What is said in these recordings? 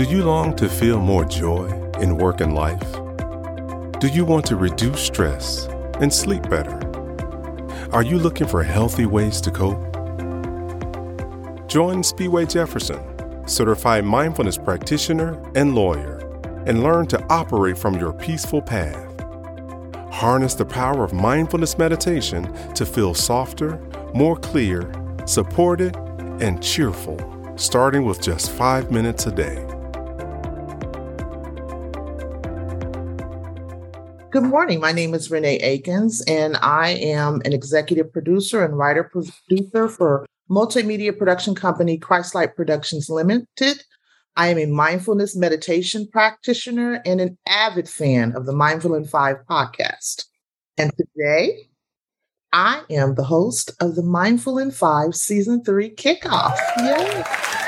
Do you long to feel more joy in work and life? Do you want to reduce stress and sleep better? Are you looking for healthy ways to cope? Join Spiwe Jefferson, certified mindfulness practitioner and lawyer, and learn to operate from your peaceful path. Harness the power of mindfulness meditation to feel softer, more clear, supported, and cheerful, starting with just five minutes a day. Good morning. My name is Renee Akins, and I am an executive producer and writer producer for multimedia production company Christlight Productions Limited. I am a mindfulness meditation practitioner and an avid fan of the Mindful in Five podcast. And today, I am the host of the Mindful in Five Season 3 kickoff. Yay!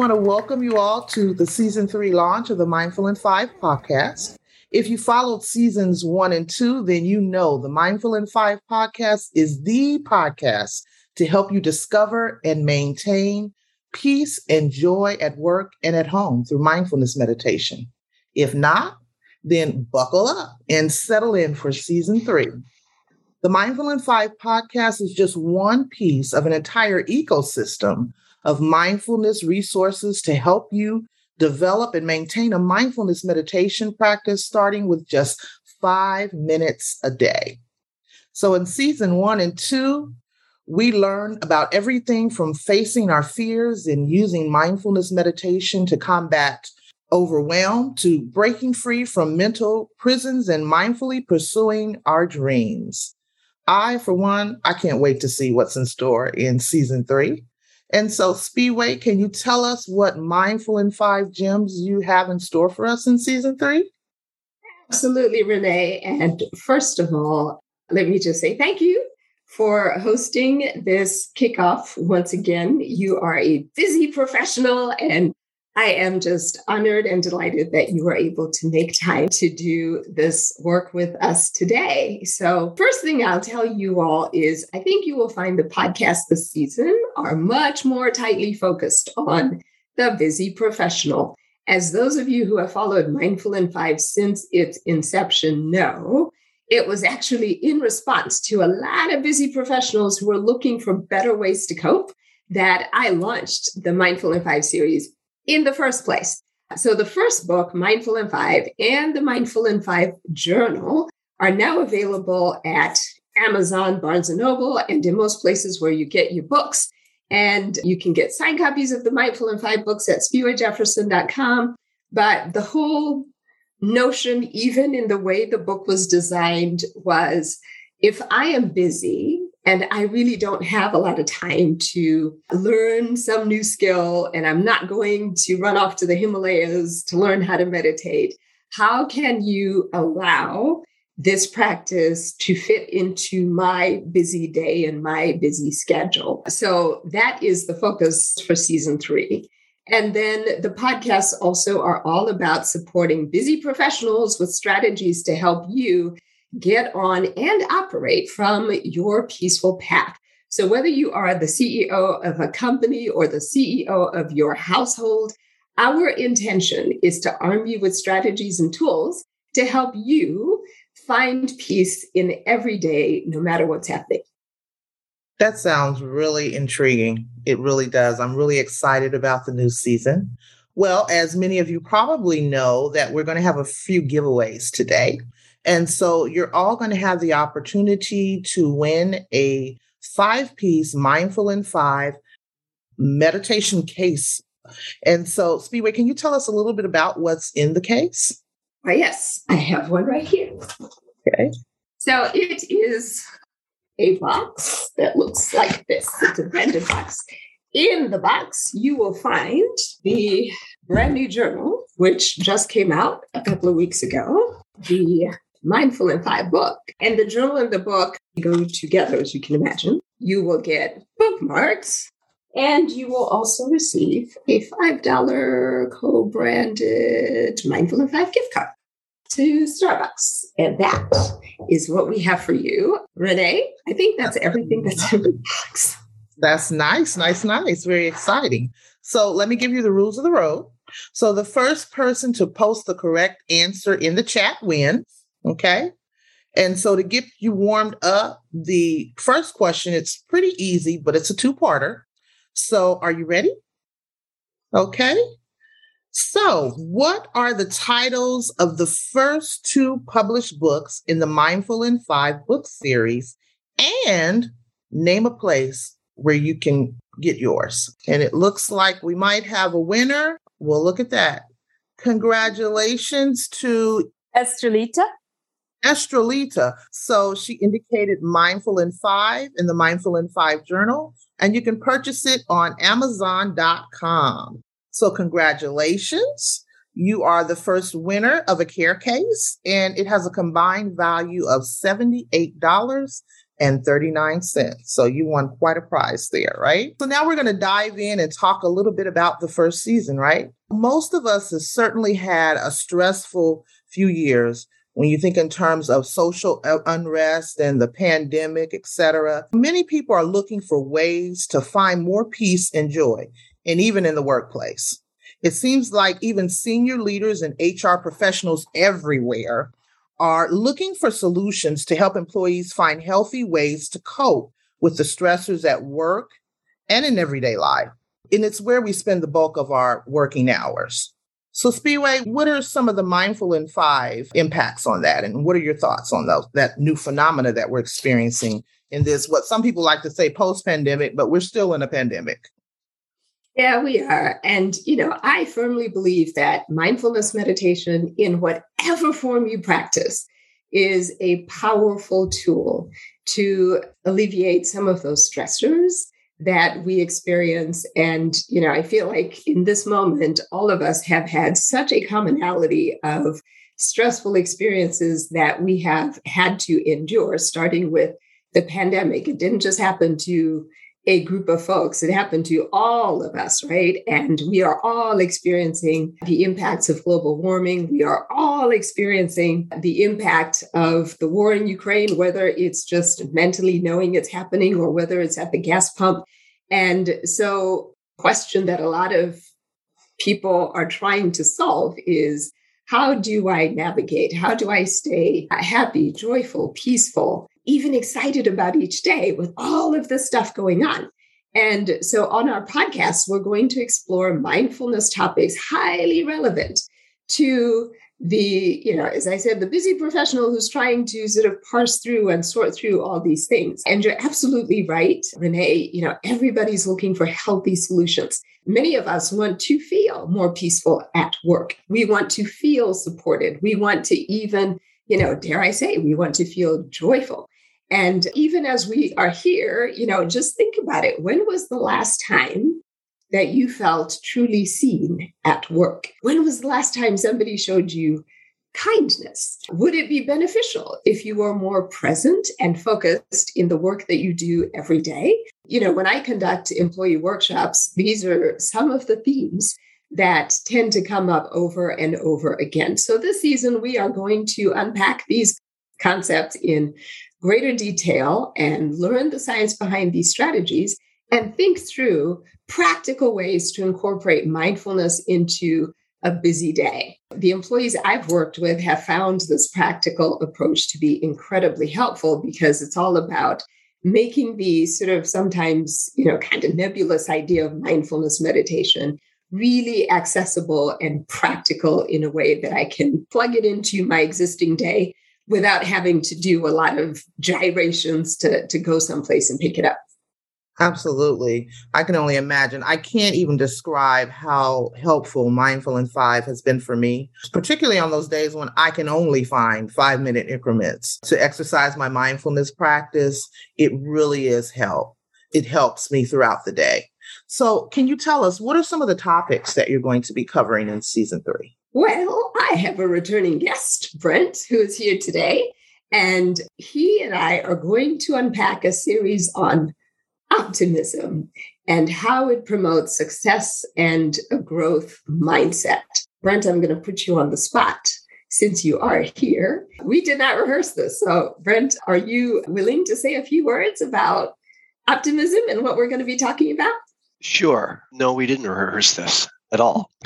Want to welcome you all to the season three launch of the Mindful in Five podcast. If you followed seasons one and two, then you know the Mindful in Five podcast is the podcast to help you discover and maintain peace and joy at work and at home through mindfulness meditation. If not, then buckle up and settle in for season three. The Mindful in Five podcast is just one piece of an entire ecosystem of mindfulness resources to help you develop and maintain a mindfulness meditation practice starting with just five minutes a day. So, in season one and two, we learn about everything from facing our fears and using mindfulness meditation to combat overwhelm to breaking free from mental prisons and mindfully pursuing our dreams. I, for one, I can't wait to see what's in store in season three. And so, Spiwe, can you tell us what Mindful in Five gems you have in store for us in season three? Absolutely, Renee. And first of all, let me just say thank you for hosting this kickoff once again. You are a busy professional, and I am just honored and delighted that you were able to make time to do this work with us today. So, first thing I'll tell you all is I think you will find the podcast this season are much more tightly focused on the busy professional. As those of you who have followed Mindful in Five since its inception know, it was actually in response to a lot of busy professionals who were looking for better ways to cope that I launched the Mindful in Five series in the first place. So, the first book, Mindful in Five, and the Mindful in Five journal are now available at Amazon, Barnes and Noble, and in most places where you get your books. And you can get signed copies of the Mindful in Five books at spiwejefferson.com. But the whole notion, even in the way the book was designed, was if I am busy and I really don't have a lot of time to learn some new skill, and I'm not going to run off to the Himalayas to learn how to meditate. How can you allow this practice to fit into my busy day and my busy schedule? So that is the focus for season three. And then the podcasts also are all about supporting busy professionals with strategies to help you get on and operate from your peaceful path. So, whether you are the CEO of a company or the CEO of your household, our intention is to arm you with strategies and tools to help you find peace in every day, no matter what's happening. That sounds really intriguing. It really does. I'm really excited about the new season. Well, as many of you probably know, that we're going to have a few giveaways today. And so you're all going to have the opportunity to win a five piece Mindful in Five meditation case. And so, Spiwe, can you tell us a little bit about what's in the case? Yes, I have one right here. Okay. So it is a box that looks like this. It's a branded box. In the box, you will find the brand new journal, which just came out a couple of weeks ago. The Mindful in Five book. And the journal and the book go together, as you can imagine. You will get bookmarks, And you will also receive a $5 co branded Mindful in Five gift card to Starbucks. And that is what we have for you. Renee, I think that's everything that's in the box. That's nice, nice, nice. Very exciting. So let me give you the rules of the road. So the first person to post the correct answer in the chat wins. Okay. And so to get you warmed up, the first question, it's pretty easy, but it's a two parter. So are you ready? Okay. So, what are the titles of the first two published books in the Mindful in Five book series? And name a place where you can get yours. And it looks like we might have a winner. We'll look at that. Congratulations to Estrelita. Estrelita. So she indicated Mindful in Five in the Mindful in Five journal, and you can purchase it on Amazon.com. So, congratulations. You are the first winner of a care case, and it has a combined value of $78.39. So, you won quite a prize there, right? So, now we're going to dive in and talk a little bit about the first season, right? Most of us have certainly had a stressful few years when you think in terms of social unrest and the pandemic, etc. Many people are looking for ways to find more peace and joy and even in the workplace. It seems like even senior leaders and HR professionals everywhere are looking for solutions to help employees find healthy ways to cope with the stressors at work and in everyday life. And it's where we spend the bulk of our working hours. So, Spiwe, what are some of the mindful in five impacts on that? And what are your thoughts on those, that new phenomena that we're experiencing in this, what some people like to say post pandemic, but we're still in a pandemic? Yeah, we are. And, you know, I firmly believe that mindfulness meditation, in whatever form you practice, is a powerful tool to alleviate some of those stressors that we experience. And, you know, I feel like in this moment, all of us have had such a commonality of stressful experiences that we have had to endure, starting with the pandemic. It didn't just happen to a group of folks. It happened to all of us, right? And we are all experiencing the impacts of global warming. We are all experiencing the impact of the war in Ukraine, whether it's just mentally knowing it's happening or whether it's at the gas pump. And so, question that a lot of people are trying to solve is how do I navigate? How do I stay happy, joyful, peaceful even excited about each day with all of this stuff going on. And so on our podcast, we're going to explore mindfulness topics highly relevant to the, you know, as I said, the busy professional who's trying to sort of parse through and sort through all these things. And you're absolutely right, Renee. You know, everybody's looking for healthy solutions. Many of us want to feel more peaceful at work. We want to feel supported. We want to even, you know, dare I say, we want to feel joyful. And even as we are here, you know, just think about it. When was the last time that you felt truly seen at work? When was the last time somebody showed you kindness? Would it be beneficial if you were more present and focused in the work that you do every day? You know, when I conduct employee workshops, these are some of the themes that tend to come up over and over again. So this season, we are going to unpack these concepts in greater detail and learn the science behind these strategies and think through practical ways to incorporate mindfulness into a busy day. The employees I've worked with have found this practical approach to be incredibly helpful because it's all about making the sort of sometimes, you know, kind of nebulous idea of mindfulness meditation really accessible and practical in a way that I can plug it into my existing day without having to do a lot of gyrations to, to go someplace and pick it up. Absolutely. I can only imagine. I can't even describe how helpful Mindful in Five has been for me, particularly on those days when I can only find five minute increments to exercise my mindfulness practice. It really is help. It helps me throughout the day. So, can you tell us what are some of the topics that you're going to be covering in season three? Well, I have a returning guest, Brent, who is here today. And he and I are going to unpack a series on optimism and how it promotes success and a growth mindset. Brent, I'm going to put you on the spot since you are here. We did not rehearse this. So, Brent, are you willing to say a few words about optimism and what we're going to be talking about? Sure. No, we didn't rehearse this at all.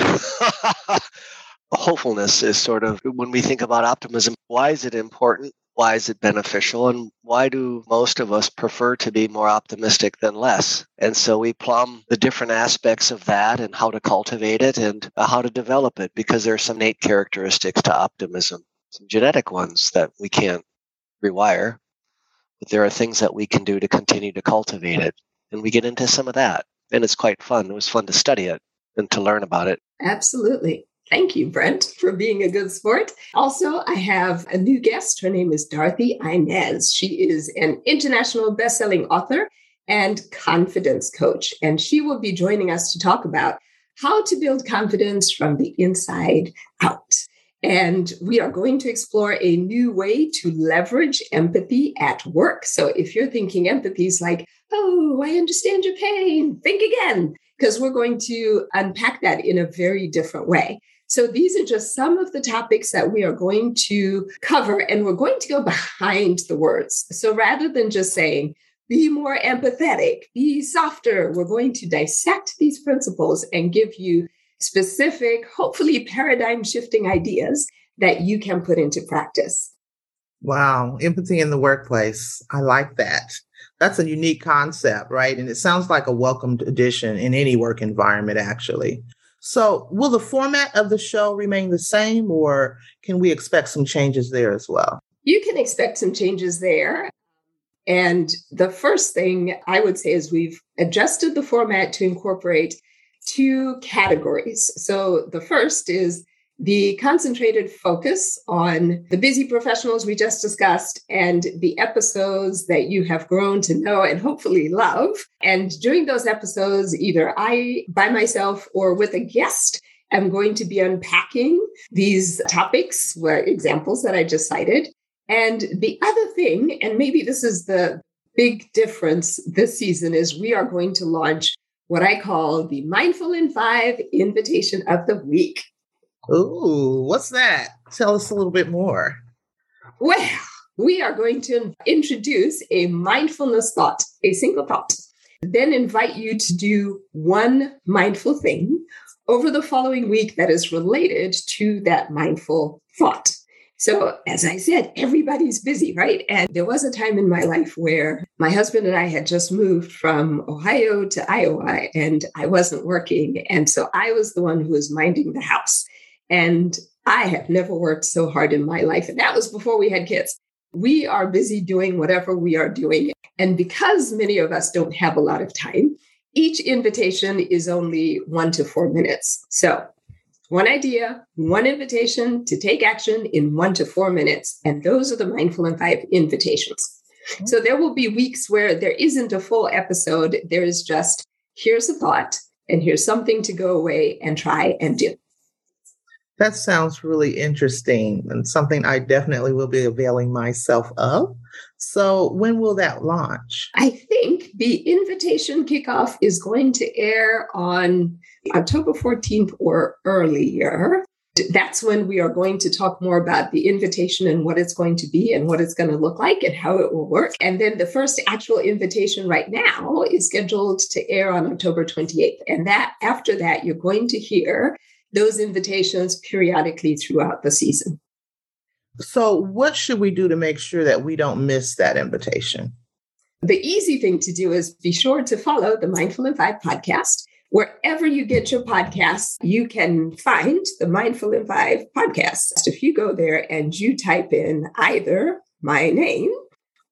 Hopefulness is sort of when we think about optimism, why is it important? Why is it beneficial? And why do most of us prefer to be more optimistic than less? And so we plumb the different aspects of that and how to cultivate it and uh, how to develop it because there are some innate characteristics to optimism, some genetic ones that we can't rewire, but there are things that we can do to continue to cultivate it. And we get into some of that. And it's quite fun. It was fun to study it and to learn about it. Absolutely. Thank you, Brent, for being a good sport. Also, I have a new guest. Her name is Dorothy Inez. She is an international best-selling author and confidence coach, and she will be joining us to talk about how to build confidence from the inside out. And we are going to explore a new way to leverage empathy at work. So if you're thinking empathy is like, oh, I understand your pain, think again, because we're going to unpack that in a very different way. So these are just some of the topics that we are going to cover, and we're going to go behind the words. So rather than just saying, be more empathetic, be softer, we're going to dissect these principles and give you specific, hopefully paradigm shifting ideas that you can put into practice. Wow, empathy in the workplace. I like that. That's a unique concept, right? And it sounds like a welcomed addition in any work environment, actually. So, will the format of the show remain the same, or can we expect some changes there as well? You can expect some changes there. And the first thing I would say is we've adjusted the format to incorporate two categories. So, the first is the concentrated focus on the busy professionals we just discussed and the episodes that you have grown to know and hopefully love. And during those episodes, either I by myself or with a guest am going to be unpacking these topics, where examples that I just cited. And the other thing, and maybe this is the big difference this season, is we are going to launch what I call the Mindful in Five Invitation of the Week. Ooh, what's that? Tell us a little bit more. Well, we are going to introduce a mindfulness thought, a single thought, then invite you to do one mindful thing over the following week that is related to that mindful thought. So, as I said, everybody's busy, right? And there was a time in my life where my husband and I had just moved from Ohio to Iowa and I wasn't working. And so I was the one who was minding the house. And I have never worked so hard in my life. And that was before we had kids. We are busy doing whatever we are doing. And because many of us don't have a lot of time, each invitation is only one to four minutes. So, one idea, one invitation to take action in one to four minutes. And those are the Mindful in Five invitations. Mm-hmm. So, there will be weeks where there isn't a full episode. There is just here's a thought, and here's something to go away and try and do. That sounds really interesting and something I definitely will be availing myself of. So, when will that launch? I think the invitation kickoff is going to air on October 14th or earlier. That's when we are going to talk more about the invitation and what it's going to be and what it's going to look like and how it will work. And then the first actual invitation right now is scheduled to air on October 28th. And that after that, you're going to hear those invitations periodically throughout the season. So, what should we do to make sure that we don't miss that invitation? The easy thing to do is be sure to follow the Mindful in Five podcast. Wherever you get your podcasts, you can find the Mindful in Five podcast. If you go there and you type in either my name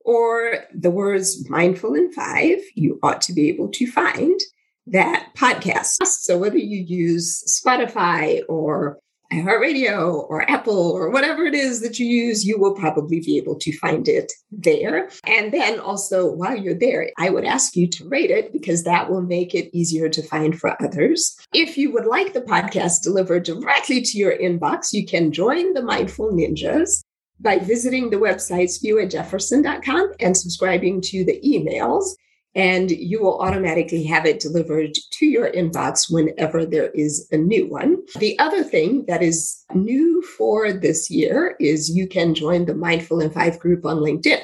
or the words Mindful in Five, you ought to be able to find that podcast. So whether you use Spotify or iHeartRadio or Apple or whatever it is that you use, you will probably be able to find it there. And then also, while you're there, I would ask you to rate it because that will make it easier to find for others. If you would like the podcast delivered directly to your inbox, you can join the Mindful Ninjas by visiting the website spiwejefferson.com and subscribing to the emails. And you will automatically have it delivered to your inbox whenever there is a new one. The other thing that is new for this year is you can join the Mindful in Five group on LinkedIn.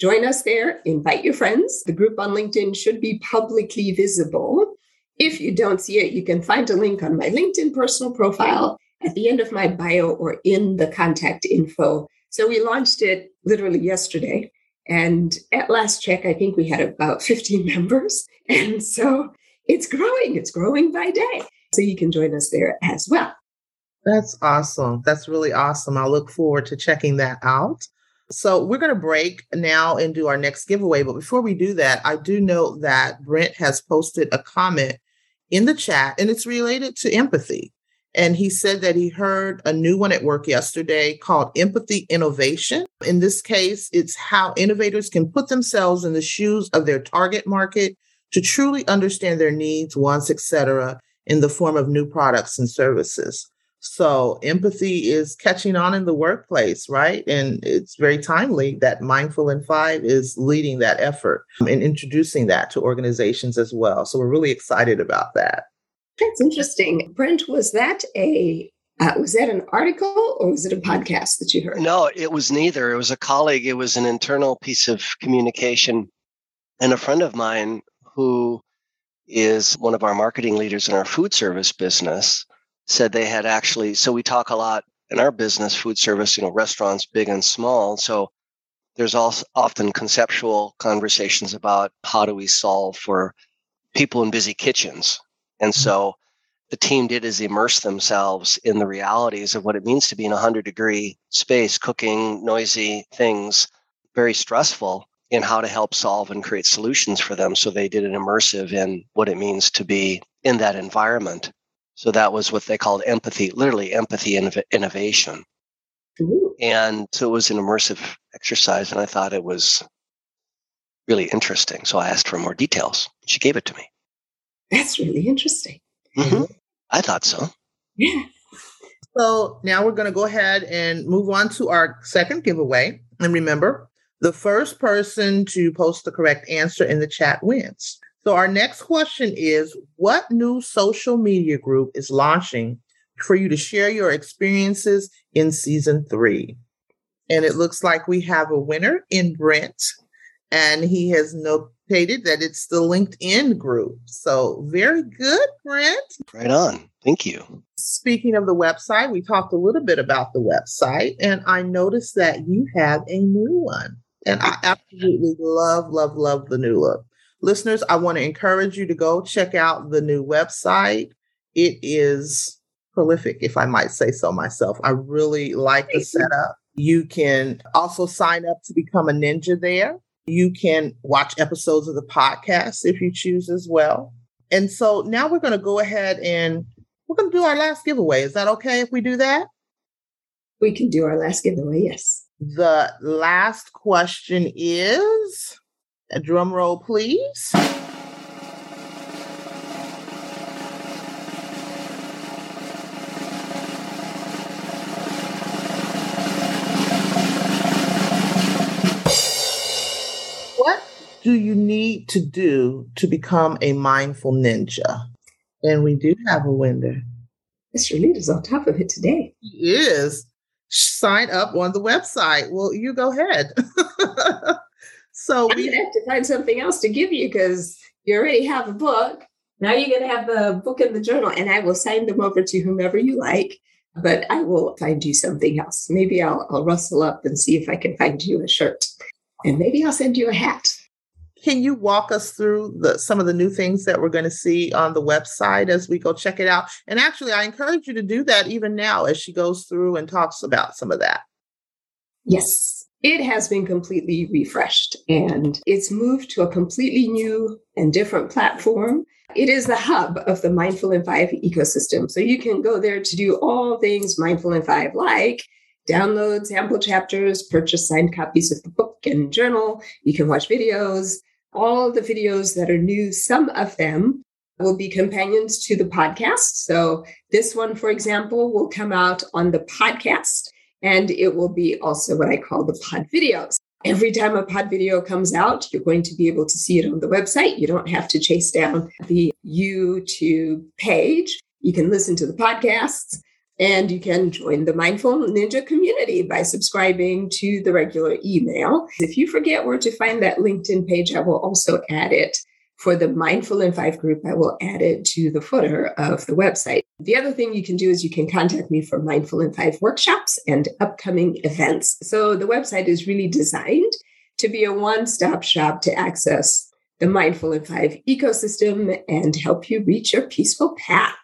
Join us there, invite your friends. The group on LinkedIn should be publicly visible. If you don't see it, you can find a link on my LinkedIn personal profile at the end of my bio or in the contact info. So we launched it literally yesterday. And at last check, I think we had about 15 members. And so it's growing, it's growing by day. So you can join us there as well. That's awesome. That's really awesome. I look forward to checking that out. So we're going to break now and do our next giveaway. But before we do that, I do know that Brent has posted a comment in the chat and it's related to empathy. And he said that he heard a new one at work yesterday called Empathy Innovation. In this case, it's how innovators can put themselves in the shoes of their target market to truly understand their needs, wants, etc., in the form of new products and services. So empathy is catching on in the workplace, right? And it's very timely that Mindful in Five is leading that effort and introducing that to organizations as well. So we're really excited about that. That's interesting. Brent, was that a uh, was that an article or was it a podcast that you heard? No, it was neither. It was a colleague. It was an internal piece of communication, and a friend of mine who is one of our marketing leaders in our food service business said they had actually. So we talk a lot in our business, food service, you know, restaurants, big and small. So there's also often conceptual conversations about how do we solve for people in busy kitchens and mm-hmm. so the team did is immerse themselves in the realities of what it means to be in a 100 degree space, cooking noisy things, very stressful, in how to help solve and create solutions for them. So they did an immersive in what it means to be in that environment. So that was what they called empathy, literally empathy innovation. Ooh. And so it was an immersive exercise, and I thought it was really interesting. So I asked for more details. She gave it to me. That's really interesting. Mm-hmm. I thought so. Yeah. So now we're going to go ahead and move on to our second giveaway. And remember, the first person to post the correct answer in the chat wins. So our next question is What new social media group is launching for you to share your experiences in season three? And it looks like we have a winner in Brent, and he has no stated that it's the LinkedIn group. So very good, Brent. Right on. Thank you. Speaking of the website, we talked a little bit about the website, and I noticed that you have a new one. And I absolutely love, love, love the new look. Listeners, I want to encourage you to go check out the new website. It is prolific, if I might say so myself. I really like the setup. You can also sign up to become a ninja there. You can watch episodes of the podcast if you choose as well. And so now we're going to go ahead and we're going to do our last giveaway. Is that okay if we do that? We can do our last giveaway, yes. The last question is a drum roll, please. Do you need to do to become a mindful ninja? And we do have a winner. Mr. Leader's on top of it today. He is. Sign up on the website. Well, you go ahead. so we have to find something else to give you because you already have a book. Now you're going to have the book and the journal, and I will sign them over to whomever you like. But I will find you something else. Maybe I'll, I'll rustle up and see if I can find you a shirt, and maybe I'll send you a hat. Can you walk us through the, some of the new things that we're going to see on the website as we go check it out? And actually, I encourage you to do that even now as she goes through and talks about some of that. Yes, it has been completely refreshed and it's moved to a completely new and different platform. It is the hub of the Mindful in Five ecosystem. So you can go there to do all things Mindful in Five, like download sample chapters, purchase signed copies of the book and journal. You can watch videos, all the videos that are new, some of them will be companions to the podcast. So this one, for example, will come out on the podcast and it will be also what I call the pod videos. Every time a pod video comes out, you're going to be able to see it on the website. You don't have to chase down the YouTube page. You can listen to the podcasts and you can join the Mindful Ninja community by subscribing to the regular email. If you forget where to find that LinkedIn page, I will also add it for the Mindful in Five group. I will add it to the footer of the website. The other thing you can do is you can contact me for Mindful in Five workshops and upcoming events. So the website is really designed to be a one stop shop to access the Mindful in Five ecosystem and help you reach your peaceful path.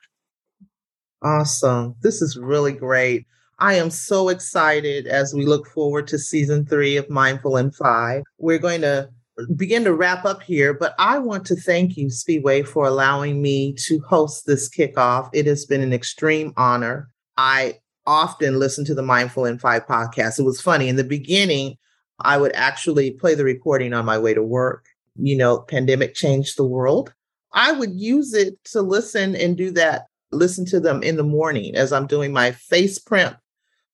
Awesome. This is really great. I am so excited as we look forward to season three of Mindful in Five. We're going to begin to wrap up here, but I want to thank you, Spiwe, for allowing me to host this kickoff. It has been an extreme honor. I often listen to the Mindful in Five podcast. It was funny. In the beginning, I would actually play the recording on my way to work. You know, pandemic changed the world. I would use it to listen and do that listen to them in the morning as I'm doing my face print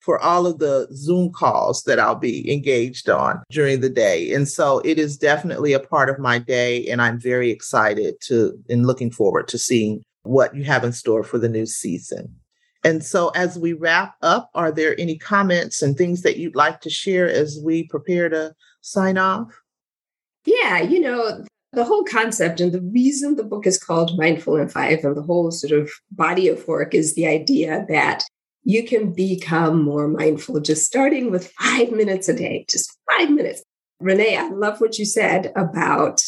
for all of the Zoom calls that I'll be engaged on during the day. And so it is definitely a part of my day. And I'm very excited to and looking forward to seeing what you have in store for the new season. And so as we wrap up, are there any comments and things that you'd like to share as we prepare to sign off? Yeah, you know, the whole concept and the reason the book is called Mindful in Five and the whole sort of body of work is the idea that you can become more mindful just starting with five minutes a day, just five minutes. Renee, I love what you said about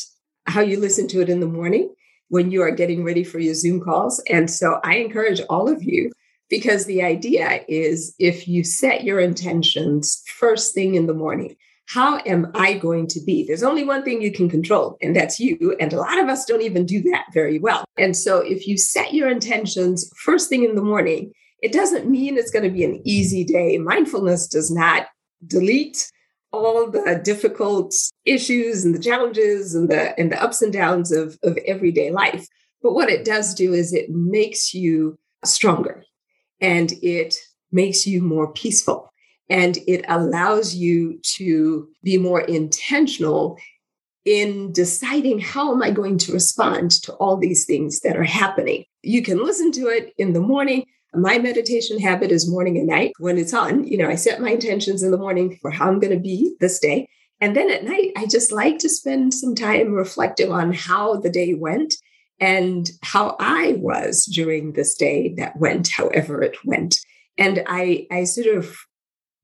how you listen to it in the morning when you are getting ready for your Zoom calls. And so I encourage all of you because the idea is if you set your intentions first thing in the morning, how am I going to be? There's only one thing you can control, and that's you. And a lot of us don't even do that very well. And so if you set your intentions first thing in the morning, it doesn't mean it's going to be an easy day. Mindfulness does not delete all the difficult issues and the challenges and the and the ups and downs of, of everyday life. But what it does do is it makes you stronger and it makes you more peaceful and it allows you to be more intentional in deciding how am I going to respond to all these things that are happening. You can listen to it in the morning. My meditation habit is morning and night. When it's on, you know, I set my intentions in the morning for how I'm going to be this day. And then at night, I just like to spend some time reflecting on how the day went and how I was during this day that went, however it went. And I, I sort of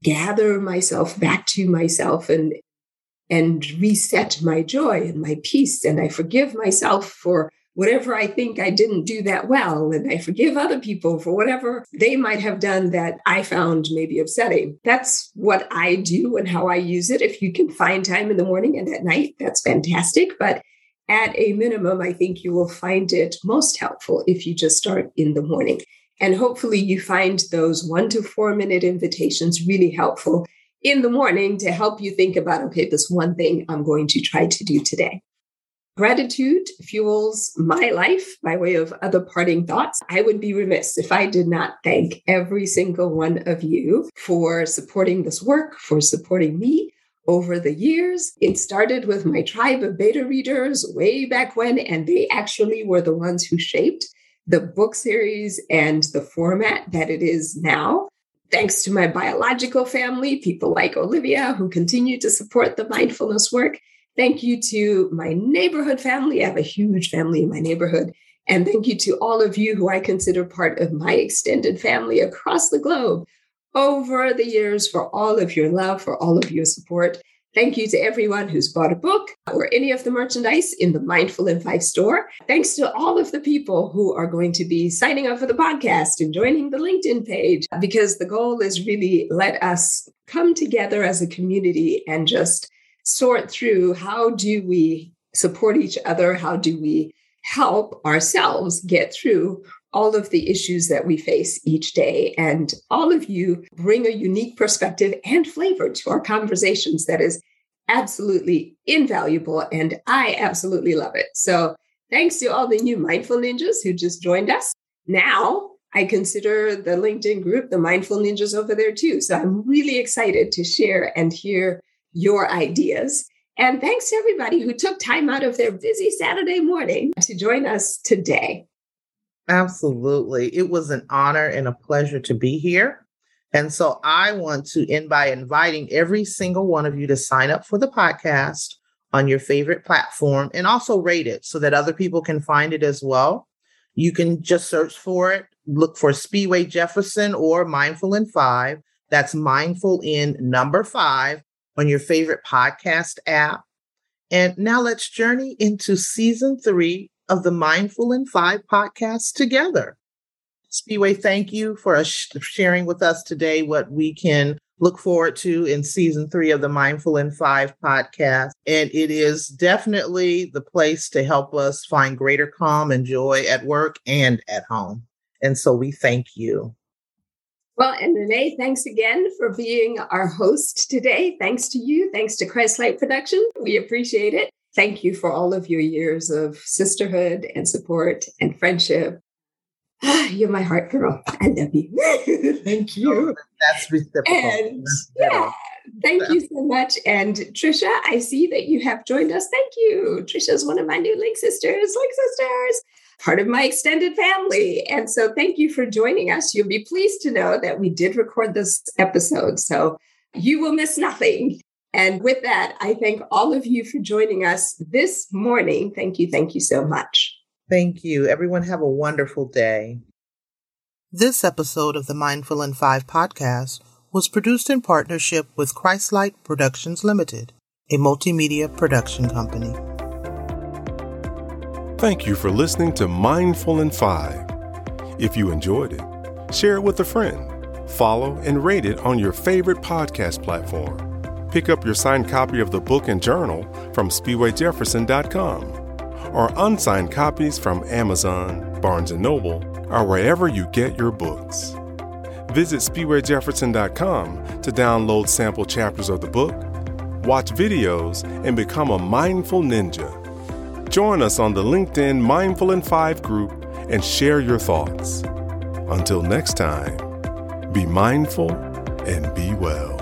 gather myself back to myself and and reset my joy and my peace. And i forgive myself for whatever i think i didn't do that well. And i forgive other people for whatever they might have done that i found maybe upsetting. That's what i do and how i use it. If you can find time in the morning and at night that's fantastic. But at a minimum i think you will find it most helpful if you just start in the morning and hopefully, you find those one to four minute invitations really helpful in the morning to help you think about okay, this one thing I'm going to try to do today. Gratitude fuels my life by way of other parting thoughts. I would be remiss if I did not thank every single one of you for supporting this work, for supporting me over the years. It started with my tribe of beta readers way back when, and they actually were the ones who shaped the book series and the format that it is now. Thanks to my biological family, people like Olivia who continue to support the mindfulness work. Thank you to my neighborhood family. I have a huge family in my neighborhood. And thank you to all of you who I consider part of my extended family across the globe over the years for all of your love, for all of your support. Thank you to everyone who's bought a book or any of the merchandise in the Mindful in Five store. Thanks to all of the people who are going to be signing up for the podcast and joining the LinkedIn page, because the goal is really let us come together as a community and just sort through how do we support each other? How do we help ourselves get through all of the issues that we face each day. And all of you bring a unique perspective and flavor to our conversations that is absolutely invaluable. And I absolutely love it. So thanks to all the new mindful ninjas who just joined us. Now, I consider the LinkedIn group the mindful ninjas over there too. So I'm really excited to share and hear your ideas. And thanks to everybody who took time out of their busy Saturday morning to join us today. Absolutely. It was an honor and a pleasure to be here. And so I want to end by inviting every single one of you to sign up for the podcast on your favorite platform and also rate it so that other people can find it as well. You can just search for it, look for Spiwe Jefferson or Mindful in Five. That's Mindful in number five on your favorite podcast app. And now let's journey into season three of the Mindful in Five podcast together. Spiwe, thank you for sharing with us today what we can look forward to in season three of the Mindful in Five podcast. And it is definitely the place to help us find greater calm and joy at work and at home. And so we thank you. Well, and Renee, thanks again for being our host today. Thanks to you. Thanks to Christlight Production. We appreciate it. Thank you for all of your years of sisterhood and support and friendship You're my heart girl. I love you. thank you. That's reciprocal. And, yeah, thank you so much. And Trisha, I see that you have joined us. Thank you. Trisha is one of my new Link sisters, Link sisters, part of my extended family. And so thank you for joining us. You'll be pleased to know that we did record this episode. So you will miss nothing. And with that, I thank all of you for joining us this morning. Thank you. Thank you so much. Thank you. Everyone have a wonderful day. This episode of the Mindful in Five podcast was produced in partnership with Christlight Productions Limited, a multimedia production company. Thank you for listening to Mindful in Five. If you enjoyed it, share it with a friend, follow and rate it on your favorite podcast platform. Pick up your signed copy of the book and journal from SpiweJefferson.com or unsigned copies from Amazon, Barnes & Noble, or wherever you get your books. Visit SpiweJefferson.com to download sample chapters of the book, watch videos, and become a mindful ninja. Join us on the LinkedIn Mindful in 5 group and share your thoughts. Until next time, be mindful and be well.